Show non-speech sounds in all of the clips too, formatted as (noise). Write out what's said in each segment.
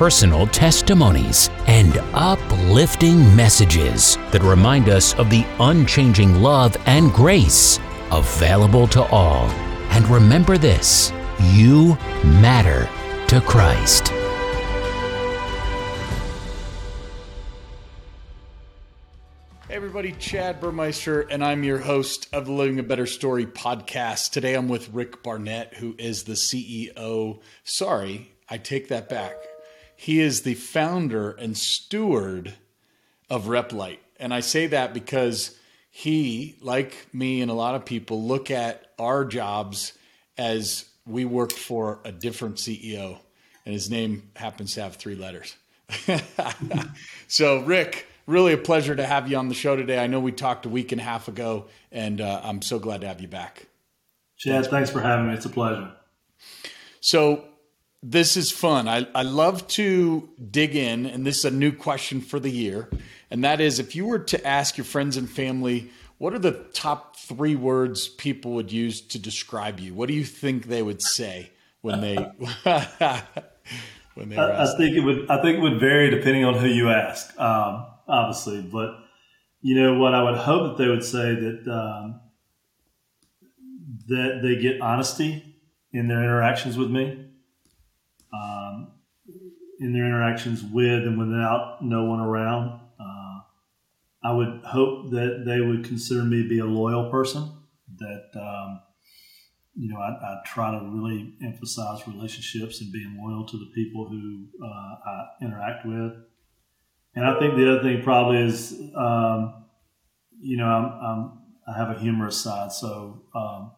personal testimonies, and uplifting messages that remind us of the unchanging love and grace available to all. And remember this you matter to Christ. Hey everybody, Chad Burmeister, and I'm your host of the Living a Better Story podcast. Today I'm with Rick Barnett, who is the CEO. Sorry, I take that back. He is the founder and steward of Rep-Lite. And I say that because he, like me and a lot of people, look at our jobs as we work for a different CEO. And his name happens to have three letters. (laughs) so, Rick, really a pleasure to have you on the show today. I know we talked a week and a half ago, and uh, I'm so glad to have you back. Chad, thanks for having me. It's a pleasure. So, this is fun. I, I love to dig in, and this is a new question for the year. And that is if you were to ask your friends and family, what are the top three words people would use to describe you? What do you think they would say when they (laughs) when they I, I, think it would I think it would vary depending on who you ask, um, obviously. But you know what I would hope that they would say that um, that they get honesty in their interactions with me um, in their interactions with and without no one around. Uh, I would hope that they would consider me to be a loyal person. That um, you know, I, I, try to really emphasize relationships and being loyal to the people who uh, I interact with. And I think the other thing probably is, um, you know, I'm, I'm, i have a humorous side, so um,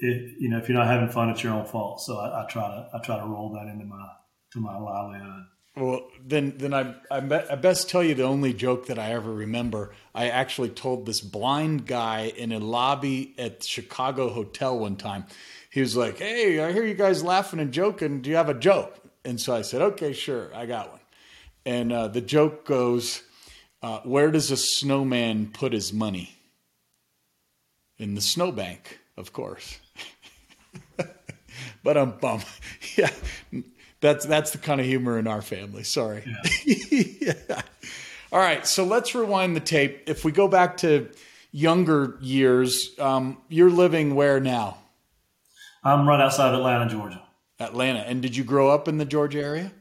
it, you know, if you're not having fun, it's your own fault. So I, I, try to I try to roll that into my to my livelihood. Well, then then I I, I best tell you the only joke that I ever remember. I actually told this blind guy in a lobby at Chicago hotel one time. He was like, "Hey, I hear you guys laughing and joking. Do you have a joke?" And so I said, "Okay, sure, I got one." And uh, the joke goes, uh, "Where does a snowman put his money?" In the snowbank of course. (laughs) but I'm bummed. (laughs) Yeah, that's that's the kind of humor in our family. Sorry. Yeah. (laughs) yeah. All right, so let's rewind the tape. If we go back to younger years, um, you're living where now? I'm right outside of Atlanta, Georgia. Atlanta. And did you grow up in the Georgia area?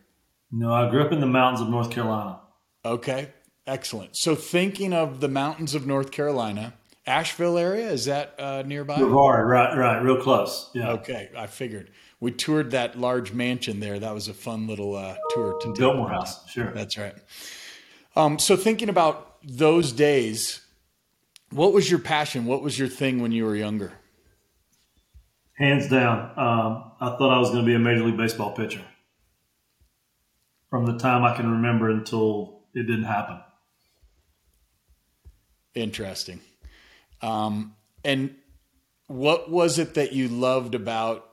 No, I grew up in the mountains of North Carolina. Okay, excellent. So, thinking of the mountains of North Carolina, Asheville area is that uh, nearby? Brevard, right, right, real close. Yeah. Okay, I figured we toured that large mansion there. That was a fun little uh, tour to Biltmore House. Sure, that's right. Um, so thinking about those days, what was your passion? What was your thing when you were younger? Hands down, um, I thought I was going to be a major league baseball pitcher. From the time I can remember until it didn't happen. Interesting. Um, and what was it that you loved about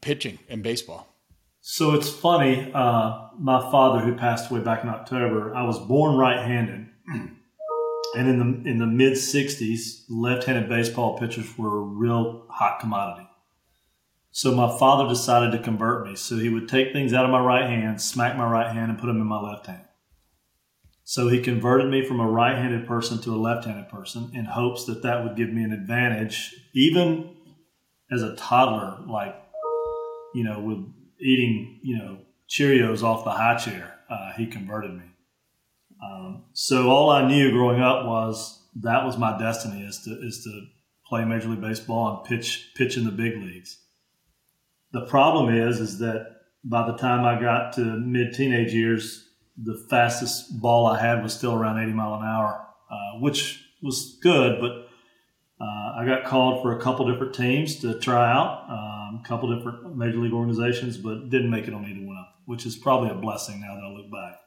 pitching in baseball? So it's funny. Uh, my father, who passed away back in October, I was born right-handed, (clears throat) and in the in the mid '60s, left-handed baseball pitchers were a real hot commodity. So my father decided to convert me. So he would take things out of my right hand, smack my right hand, and put them in my left hand. So he converted me from a right handed person to a left handed person in hopes that that would give me an advantage, even as a toddler, like, you know, with eating, you know, Cheerios off the high chair. Uh, he converted me. Um, so all I knew growing up was that was my destiny is to is to play Major League Baseball and pitch pitch in the big leagues. The problem is is that by the time I got to mid teenage years, the fastest ball I had was still around 80 mile an hour, uh, which was good, but uh, I got called for a couple different teams to try out, um, a couple different major league organizations, but didn't make it on either one which is probably a blessing now that I look back.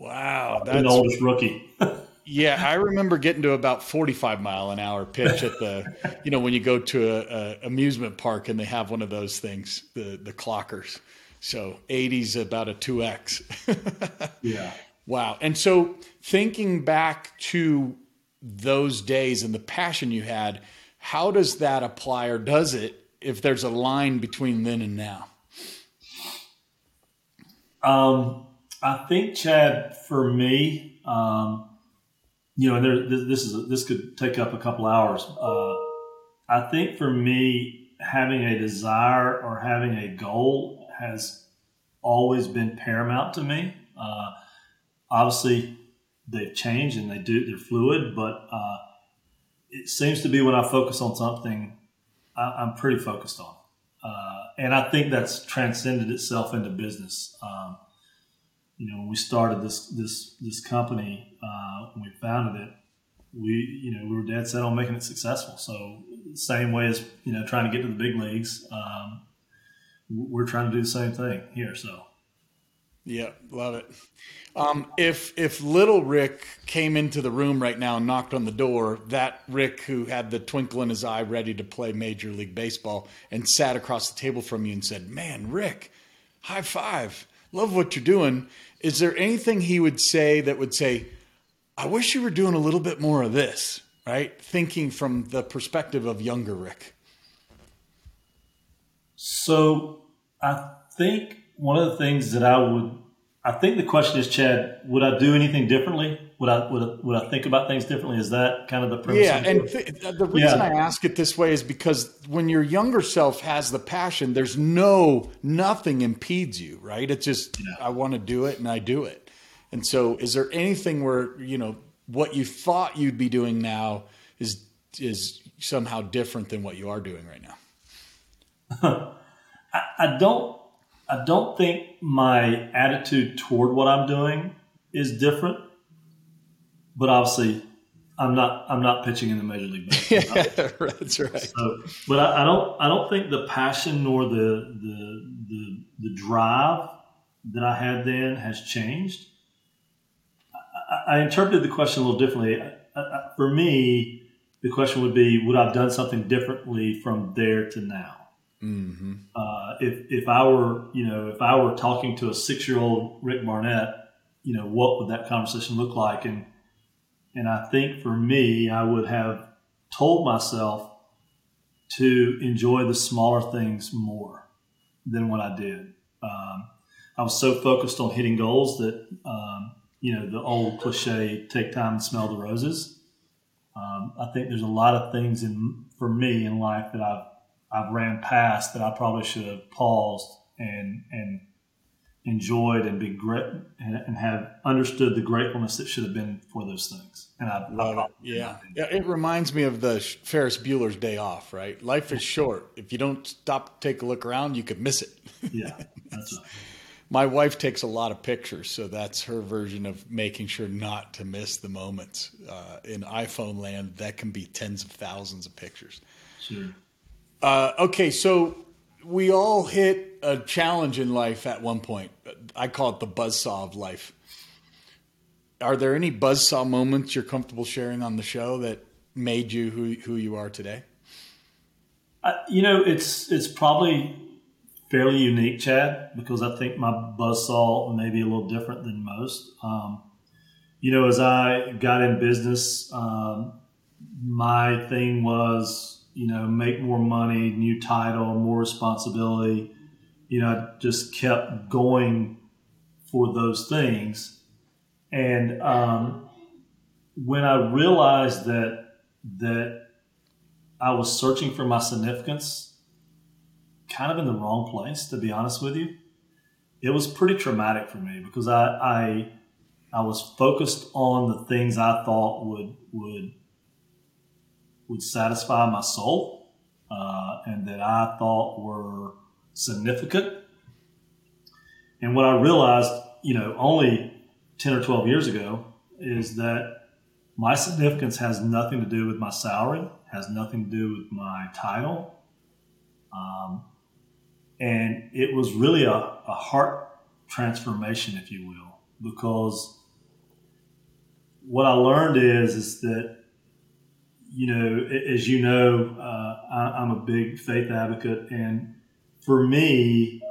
Wow, that's the oldest rookie. (laughs) yeah, I remember getting to about 45 mile an hour pitch at the, you know, when you go to a, a amusement park and they have one of those things, the the clockers. So 80's about a 2x. (laughs) yeah. Wow. And so thinking back to those days and the passion you had, how does that apply or does it if there's a line between then and now? Um, I think Chad, for me, um, you know, there, this is a, this could take up a couple hours. Uh, I think for me, having a desire or having a goal has always been paramount to me. Uh, obviously, they've changed and they do they're fluid, but uh, it seems to be when I focus on something, I, am pretty focused on, uh, and I think that's transcended itself into business. Um, you know, when we started this this this company, uh, when we founded it, we you know we were dead set on making it successful. So same way as you know trying to get to the big leagues. Um, we're trying to do the same thing here. So, yeah, love it. Um, if if little Rick came into the room right now and knocked on the door, that Rick who had the twinkle in his eye, ready to play Major League Baseball, and sat across the table from you and said, "Man, Rick, high five, love what you're doing." Is there anything he would say that would say, "I wish you were doing a little bit more of this"? Right, thinking from the perspective of younger Rick. So I think one of the things that I would, I think the question is, Chad, would I do anything differently? Would I would I, would I think about things differently? Is that kind of the premise? Yeah, and th- the reason yeah. I ask it this way is because when your younger self has the passion, there's no nothing impedes you, right? It's just yeah. I want to do it and I do it. And so, is there anything where you know what you thought you'd be doing now is is somehow different than what you are doing right now? (laughs) I, I don't I don't think my attitude toward what I'm doing is different, but obviously I'm not I'm not pitching in the major league (laughs) yeah, that's right. So, but I, I, don't I don't think the passion nor the, the the the drive that I had then has changed. I, I interpreted the question a little differently. I, for me, the question would be: Would I've done something differently from there to now? Mm-hmm. Uh, if if I were you know if I were talking to a six year old Rick Barnett, you know what would that conversation look like? And and I think for me, I would have told myself to enjoy the smaller things more than what I did. Um, I was so focused on hitting goals that um, you know the old cliche "take time and smell the roses." Um, I think there's a lot of things in for me in life that I've I've ran past that I probably should have paused and and enjoyed and be great and, and, have understood the gratefulness that should have been for those things. And I love it. Yeah. yeah. It reminds me of the Ferris Bueller's Day Off, right? Life is short. If you don't stop to take a look around, you could miss it. yeah, that's (laughs) right. My wife takes a lot of pictures, so that's her version of making sure not to miss the moments. Uh, in iPhone land, that can be tens of thousands of pictures. Sure. Uh, okay, so we all hit a challenge in life at one point. I call it the buzzsaw of life. Are there any buzzsaw moments you're comfortable sharing on the show that made you who, who you are today? Uh, you know, it's it's probably fairly unique, Chad, because I think my buzzsaw may be a little different than most. Um, you know, as I got in business, um, my thing was you know, make more money, new title, more responsibility. You know, I just kept going for those things. And um, when I realized that that I was searching for my significance, kind of in the wrong place, to be honest with you, it was pretty traumatic for me because I I, I was focused on the things I thought would would would satisfy my soul uh, and that I thought were significant. And what I realized, you know, only 10 or 12 years ago is that my significance has nothing to do with my salary, has nothing to do with my title. Um, and it was really a, a heart transformation, if you will, because what I learned is, is that you know, as you know, uh, I, am a big faith advocate, and for me,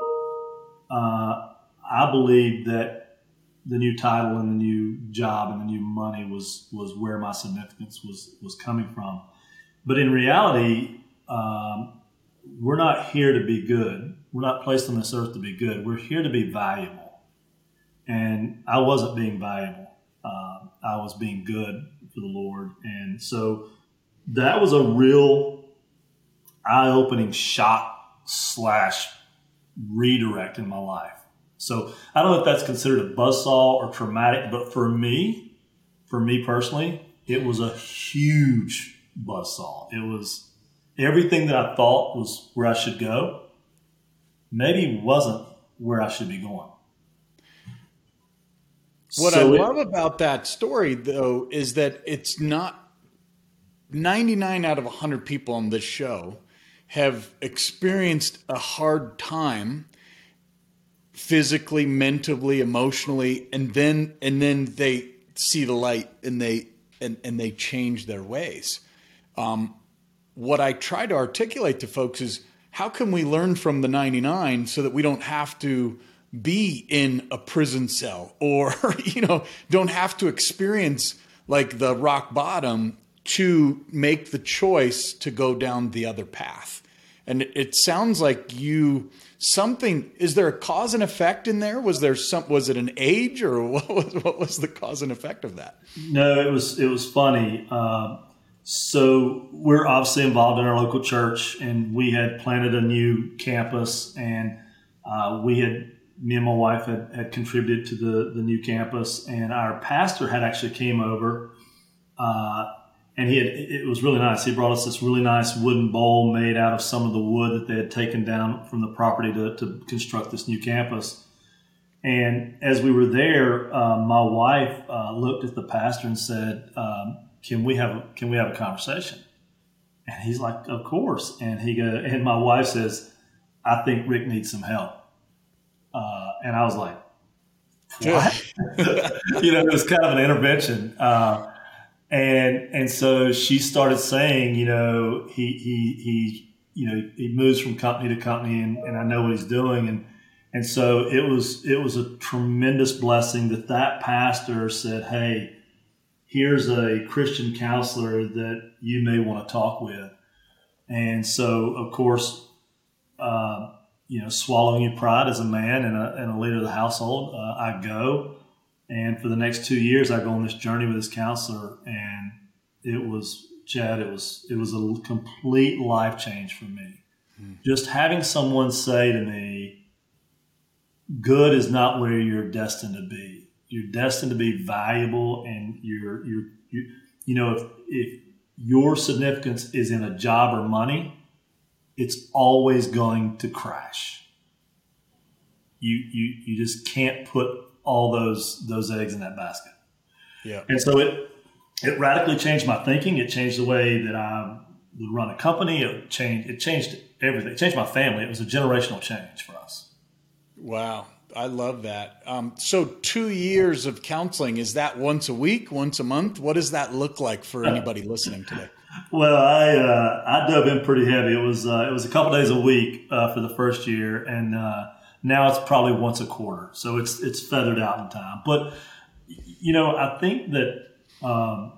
uh, I believe that the new title and the new job and the new money was was where my significance was was coming from. But in reality, um, we're not here to be good. We're not placed on this earth to be good. We're here to be valuable. And I wasn't being valuable. Uh, I was being good for the Lord, and so that was a real eye opening shock slash redirect in my life. So I don't know if that's considered a buzzsaw or traumatic, but for me, for me personally, it was a huge buzzsaw. It was everything that I thought was where I should go, maybe wasn't where I should be going. What so I love about that story, though, is that it's not 99 out of 100 people on this show have experienced a hard time physically, mentally, emotionally, and then and then they see the light and they and, and they change their ways. Um, what I try to articulate to folks is how can we learn from the 99 so that we don't have to be in a prison cell or (laughs) you know don't have to experience like the rock bottom to make the choice to go down the other path. And it, sounds like you something is there a cause and effect in there? Was there some was it an age or (laughs) what was what was the cause and effect of that? No, it was it was funny. Um, so we're obviously involved in our local church, and we had planted a new campus, and uh, we had me and my wife had, had contributed to the the new campus, and our pastor had actually came over. Uh, and he had it was really nice. He brought us this really nice wooden bowl made out of some of the wood that they had taken down from the property to, to construct this new campus. And as we were there, uh, my wife uh, looked at the pastor and said, um, "Can we have a, can we have a conversation?" And he's like, "Of course." And he go, and my wife says, "I think Rick needs some help." Uh, and I was like, "What?" (laughs) you know, it was kind of an intervention. Uh, and and so she started saying, you know, he he he you know he moves from company to company, and, and I know what he's doing, and and so it was it was a tremendous blessing that that pastor said, hey, here's a Christian counselor that you may want to talk with, and so of course. Uh, you know, swallowing your pride as a man and a, and a leader of the household, uh, I go and for the next two years, I go on this journey with this counselor, and it was Chad. It was it was a complete life change for me. Mm. Just having someone say to me, "Good is not where you're destined to be. You're destined to be valuable, and you're you're you, you know if if your significance is in a job or money, it's always going to crash. You you you just can't put all those those eggs in that basket. Yeah. And so it it radically changed my thinking. It changed the way that I would run a company. It changed it changed everything. It changed my family. It was a generational change for us. Wow. I love that. Um, so, two years of counseling is that once a week, once a month? What does that look like for anybody (laughs) listening today? Well, I uh, I dove in pretty heavy. It was uh, it was a couple days a week uh, for the first year, and uh, now it's probably once a quarter, so it's it's feathered out in time. But you know, I think that um,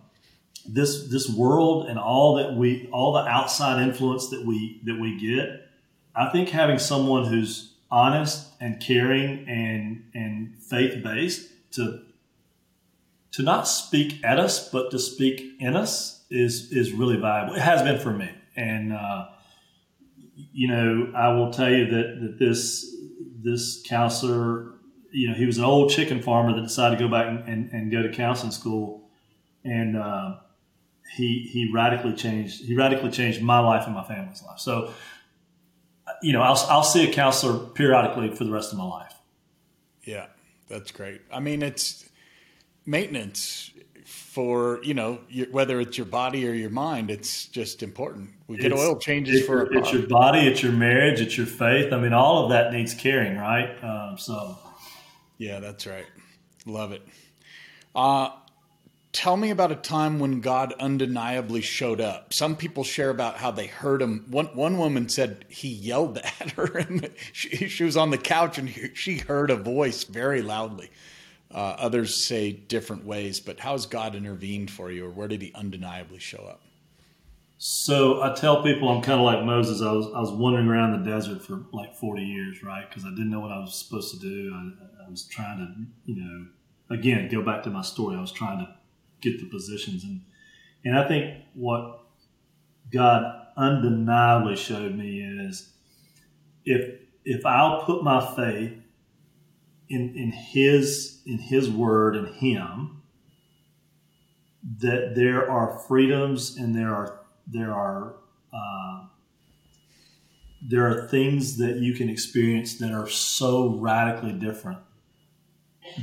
this this world and all that we all the outside influence that we that we get, I think having someone who's honest and caring and and faith based to to not speak at us but to speak in us is is really valuable. It has been for me, and uh, you know I will tell you that that this this counselor you know, he was an old chicken farmer that decided to go back and, and, and go to counseling school, and uh, he he radically changed he radically changed my life and my family's life. So, you know, I'll I'll see a counselor periodically for the rest of my life. Yeah, that's great. I mean, it's maintenance for you know whether it's your body or your mind. It's just important. We get it's, oil changes it's, for it's your body, it's your marriage, it's your faith. I mean, all of that needs caring, right? Um, so, yeah, that's right. Love it. Uh, tell me about a time when God undeniably showed up. Some people share about how they heard him. One one woman said he yelled at her, (laughs) and she, she was on the couch and she heard a voice very loudly. Uh, others say different ways, but how has God intervened for you, or where did He undeniably show up? So I tell people I'm kind of like Moses. I was I was wandering around the desert for like 40 years, right? Because I didn't know what I was supposed to do. I, I was trying to, you know, again go back to my story. I was trying to get the positions, and and I think what God undeniably showed me is if if I'll put my faith in, in his in his word and him that there are freedoms and there are there are uh, there are things that you can experience that are so radically different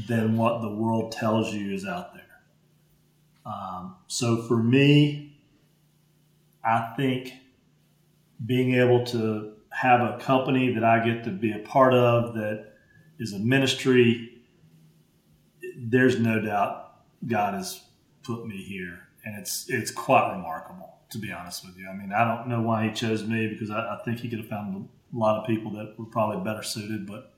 than what the world tells you is out there. Um, so for me, I think being able to have a company that I get to be a part of that is a ministry. There's no doubt God has put me here, and it's it's quite remarkable to be honest with you. I mean, I don't know why He chose me because I, I think He could have found a lot of people that were probably better suited, but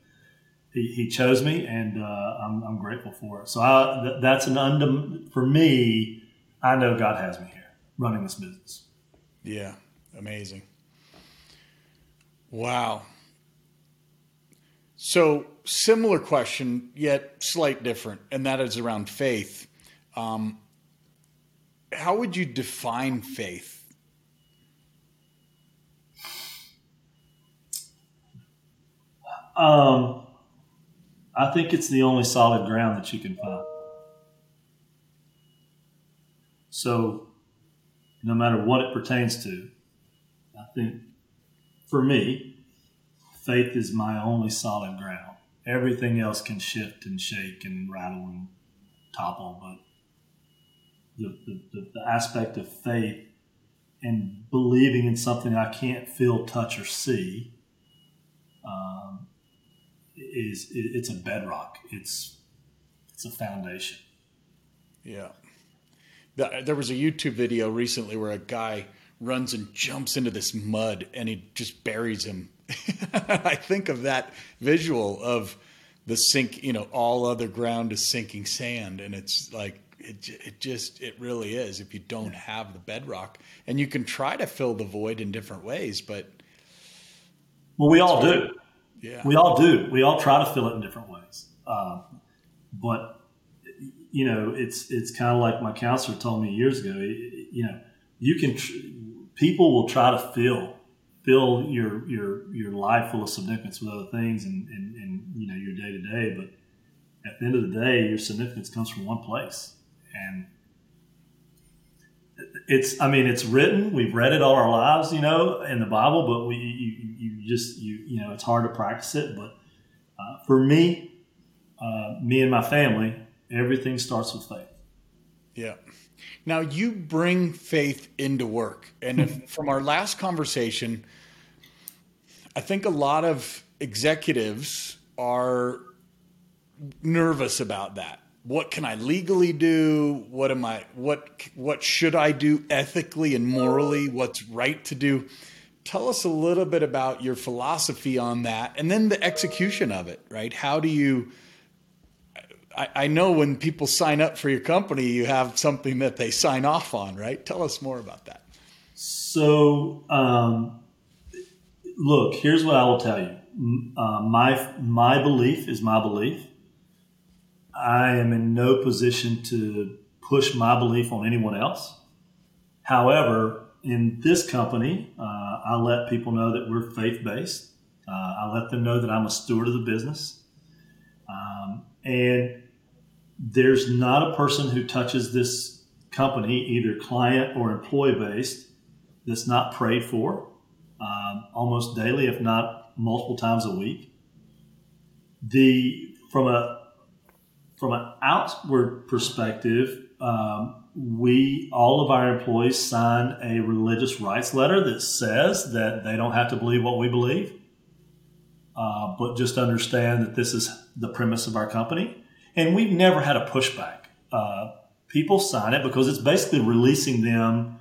He, he chose me, and uh, I'm, I'm, grateful for it. So I, th- that's an undem- for me. I know God has me here running this business. Yeah, amazing. Wow. So, similar question, yet slight different, and that is around faith. Um, how would you define faith? Um, I think it's the only solid ground that you can find. So, no matter what it pertains to, I think for me, faith is my only solid ground. Everything else can shift and shake and rattle and topple, but the, the, the aspect of faith and believing in something I can't feel, touch, or see um, is it, it's a bedrock. It's it's a foundation. Yeah. There was a YouTube video recently where a guy runs and jumps into this mud and he just buries him (laughs) I think of that visual of the sink, you know, all other ground is sinking sand. And it's like, it, it just, it really is if you don't have the bedrock. And you can try to fill the void in different ways, but. Well, we all do. Yeah. We all do. We all try to fill it in different ways. Uh, but, you know, it's, it's kind of like my counselor told me years ago, you know, you can, tr- people will try to fill fill your your your life full of significance with other things and, and, and you know your day to day but at the end of the day your significance comes from one place. And it's i mean it's written we've read it all our lives you know in the bible but we you, you just you you know it's hard to practice it but uh, for me uh, me and my family everything starts with faith. Yeah now you bring faith into work, and if, (laughs) from our last conversation, I think a lot of executives are nervous about that. What can I legally do? What am I? What what should I do ethically and morally? What's right to do? Tell us a little bit about your philosophy on that, and then the execution of it. Right? How do you? I, I know when people sign up for your company, you have something that they sign off on, right? Tell us more about that. So, um, look, here's what I will tell you. Uh, my my belief is my belief. I am in no position to push my belief on anyone else. However, in this company, uh, I let people know that we're faith based. Uh, I let them know that I'm a steward of the business Um, and there's not a person who touches this company, either client or employee based, that's not prayed for um, almost daily, if not multiple times a week. The from a from an outward perspective, um, we all of our employees sign a religious rights letter that says that they don't have to believe what we believe, uh, but just understand that this is the premise of our company. And we've never had a pushback. Uh, people sign it because it's basically releasing them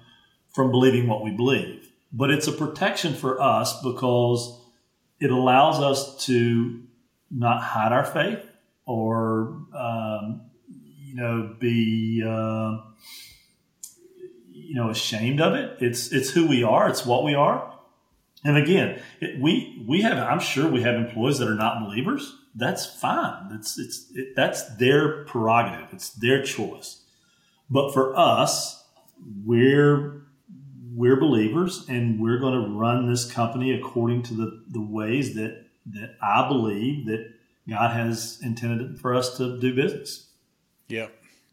from believing what we believe. But it's a protection for us because it allows us to not hide our faith or um, you know be uh, you know ashamed of it. It's it's who we are. It's what we are. And again, it, we we have. I'm sure we have employees that are not believers. That's fine. It's it's it, that's their prerogative. It's their choice. But for us, we're we're believers, and we're going to run this company according to the the ways that that I believe that God has intended for us to do business. Yep.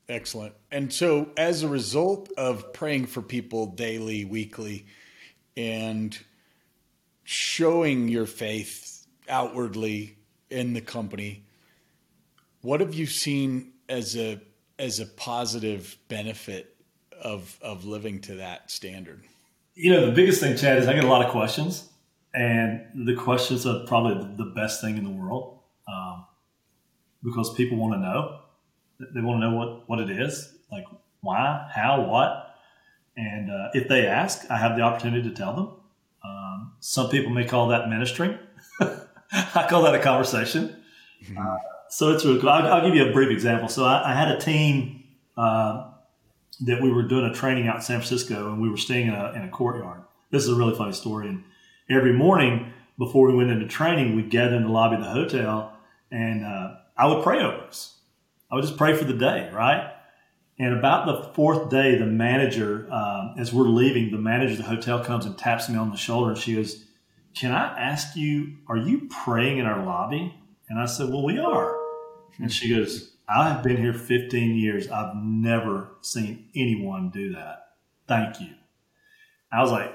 Excellent. And so, as a result of praying for people daily, weekly, and showing your faith outwardly in the company, what have you seen as a as a positive benefit of of living to that standard? You know, the biggest thing, Chad, is I get a lot of questions, and the questions are probably the best thing in the world um, because people want to know. They want to know what, what it is, like why, how, what. And uh, if they ask, I have the opportunity to tell them. Um, some people may call that ministry. (laughs) I call that a conversation. Mm-hmm. Uh, so it's really cool. I'll, I'll, give you a brief example. So I, I had a team uh, that we were doing a training out in San Francisco, and we were staying in a, in a courtyard. This is a really funny story. And every morning before we went into training, we'd gather in the lobby of the hotel and uh, I would pray over us. I would just pray for the day, right? And about the fourth day, the manager, um, as we're leaving, the manager of the hotel comes and taps me on the shoulder and she goes, Can I ask you, are you praying in our lobby? And I said, Well, we are. And she goes, I have been here 15 years. I've never seen anyone do that. Thank you. I was like,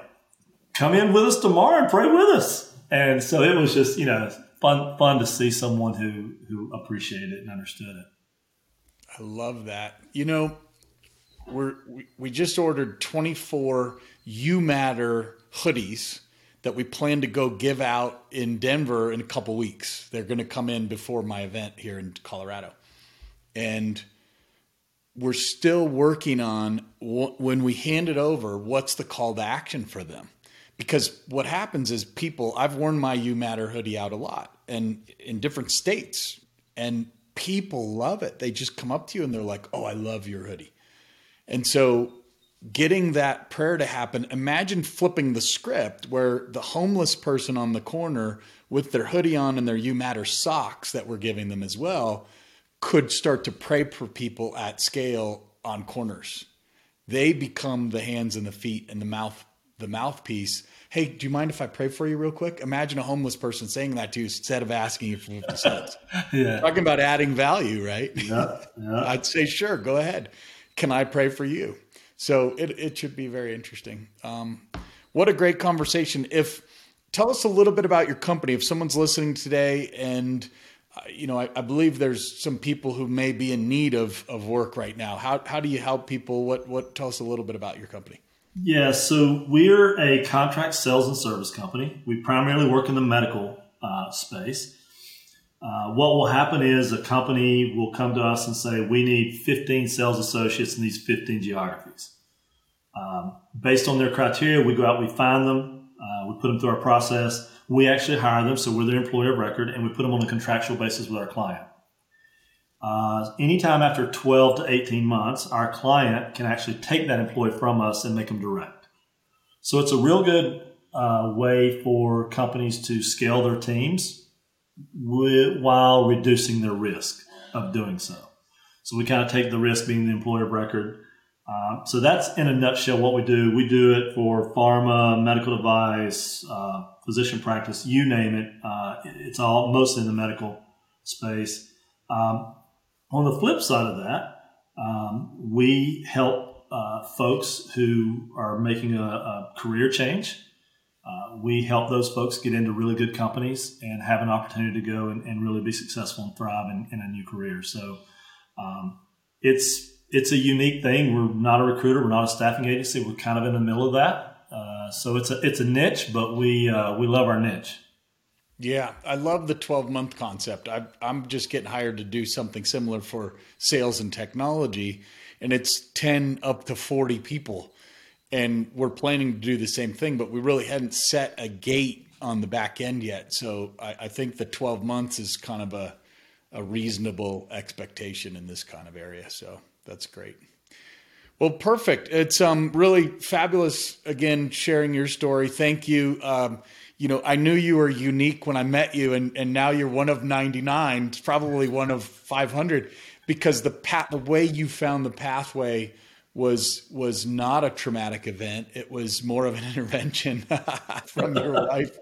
Come in with us tomorrow and pray with us. And so it was just, you know, fun fun to see someone who who appreciated it and understood it. I love that. You know, we're we, we just ordered 24 You Matter hoodies that we plan to go give out in Denver in a couple weeks. They're going to come in before my event here in Colorado. And we're still working on when we hand it over, what's the call to action for them? because what happens is people i've worn my you matter hoodie out a lot and in different states and people love it they just come up to you and they're like oh i love your hoodie and so getting that prayer to happen imagine flipping the script where the homeless person on the corner with their hoodie on and their you matter socks that we're giving them as well could start to pray for people at scale on corners they become the hands and the feet and the mouth the mouthpiece. Hey, do you mind if I pray for you real quick? Imagine a homeless person saying that to you instead of asking you for 50 cents. (laughs) yeah. Talking about adding value, right? Yeah, yeah. (laughs) I'd say, sure, go ahead. Can I pray for you? So it, it should be very interesting. Um, what a great conversation. If tell us a little bit about your company. If someone's listening today and uh, you know, I, I, believe there's some people who may be in need of, of work right now. How, how do you help people? What, what, tell us a little bit about your company. Yeah, so we're a contract sales and service company. We primarily work in the medical uh, space. Uh, what will happen is a company will come to us and say, We need 15 sales associates in these 15 geographies. Um, based on their criteria, we go out, we find them, uh, we put them through our process. We actually hire them, so we're their employer of record, and we put them on a contractual basis with our client. Uh, anytime after 12 to 18 months, our client can actually take that employee from us and make them direct. So it's a real good uh, way for companies to scale their teams while reducing their risk of doing so. So we kind of take the risk being the employer of record. Uh, so that's in a nutshell what we do. We do it for pharma, medical device, uh, physician practice, you name it. Uh, it's all mostly in the medical space. Um, on the flip side of that, um, we help uh, folks who are making a, a career change. Uh, we help those folks get into really good companies and have an opportunity to go and, and really be successful and thrive in, in a new career. So um, it's it's a unique thing. We're not a recruiter. We're not a staffing agency. We're kind of in the middle of that. Uh, so it's a it's a niche, but we uh, we love our niche. Yeah, I love the 12 month concept. I, I'm just getting hired to do something similar for sales and technology, and it's 10 up to 40 people. And we're planning to do the same thing, but we really hadn't set a gate on the back end yet. So I, I think the 12 months is kind of a, a reasonable expectation in this kind of area. So that's great. Well, perfect. It's um, really fabulous again sharing your story. Thank you. Um, you know, I knew you were unique when I met you, and, and now you're one of 99, It's probably one of 500, because the path, the way you found the pathway was was not a traumatic event. It was more of an (laughs) intervention (laughs) from your (laughs) wife,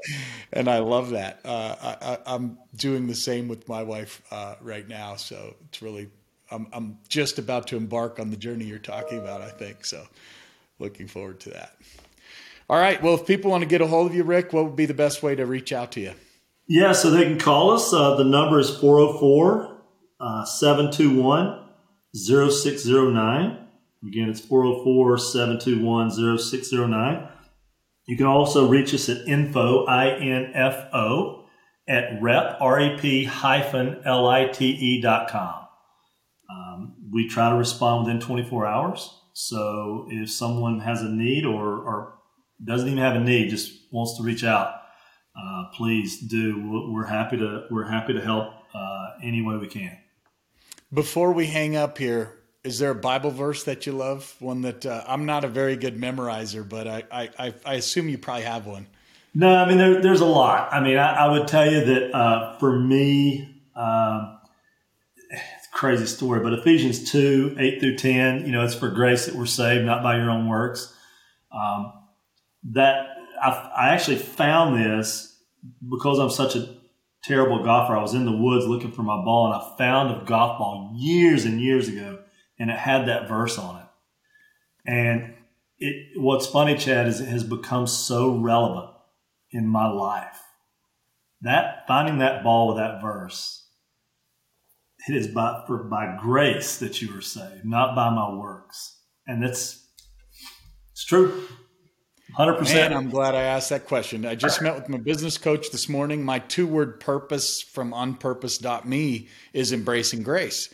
and I love that. Uh, I, am doing the same with my wife uh, right now, so it's really I'm, I'm just about to embark on the journey you're talking about. I think so. Looking forward to that. All right. Well, if people want to get a hold of you, Rick, what would be the best way to reach out to you? Yeah, so they can call us. Uh, the number is 404 721 0609. Again, it's 404 721 0609. You can also reach us at info, I-N-F-O, at rep, R-E-P hyphen L-I-T-E dot com. Um, we try to respond within 24 hours. So if someone has a need or, or doesn't even have a need, just wants to reach out, uh, please do. We're happy to we're happy to help uh, any way we can. Before we hang up here, is there a Bible verse that you love? One that uh, I'm not a very good memorizer, but I, I, I assume you probably have one. No, I mean there, there's a lot. I mean, I, I would tell you that uh, for me, um, crazy story, but Ephesians two eight through ten, you know, it's for grace that we're saved, not by your own works. Um, that I, I actually found this because I'm such a terrible golfer. I was in the woods looking for my ball and I found a golf ball years and years ago and it had that verse on it. And it, what's funny, Chad, is it has become so relevant in my life. That finding that ball with that verse, it is by for by grace that you are saved, not by my works. And that's it's true. Hundred percent. I'm glad I asked that question. I just met with my business coach this morning. My two word purpose from onpurpose.me is embracing grace.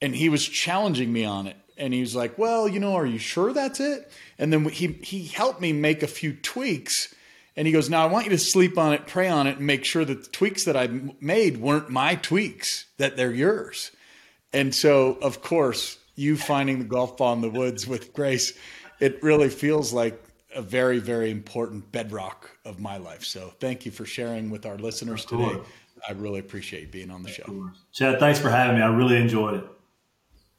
And he was challenging me on it. And he was like, Well, you know, are you sure that's it? And then he he helped me make a few tweaks. And he goes, Now I want you to sleep on it, pray on it, and make sure that the tweaks that I made weren't my tweaks, that they're yours. And so, of course, you finding the golf ball in the woods with grace, it really feels like a very, very important bedrock of my life. So thank you for sharing with our listeners today. I really appreciate being on the show. Chad, thanks for having me. I really enjoyed it.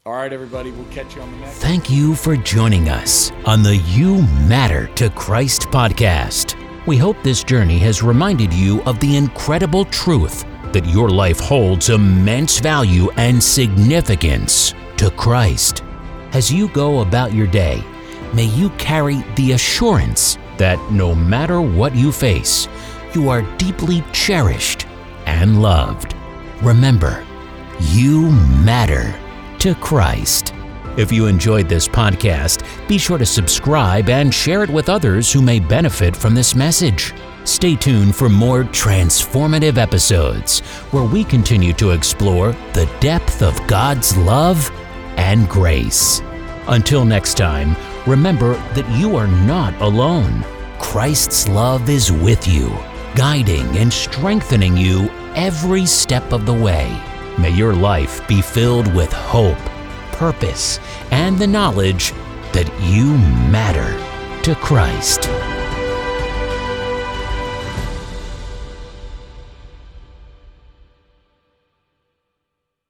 All right, everybody, we'll catch you on the next. Thank you for joining us on the You Matter to Christ podcast. We hope this journey has reminded you of the incredible truth that your life holds immense value and significance to Christ. As you go about your day, may you carry the assurance that no matter what you face, you are deeply cherished and loved. Remember, you matter to Christ. If you enjoyed this podcast, be sure to subscribe and share it with others who may benefit from this message. Stay tuned for more transformative episodes where we continue to explore the depth of God's love and grace. Until next time, remember that you are not alone. Christ's love is with you, guiding and strengthening you every step of the way. May your life be filled with hope, purpose, and the knowledge that you matter to Christ.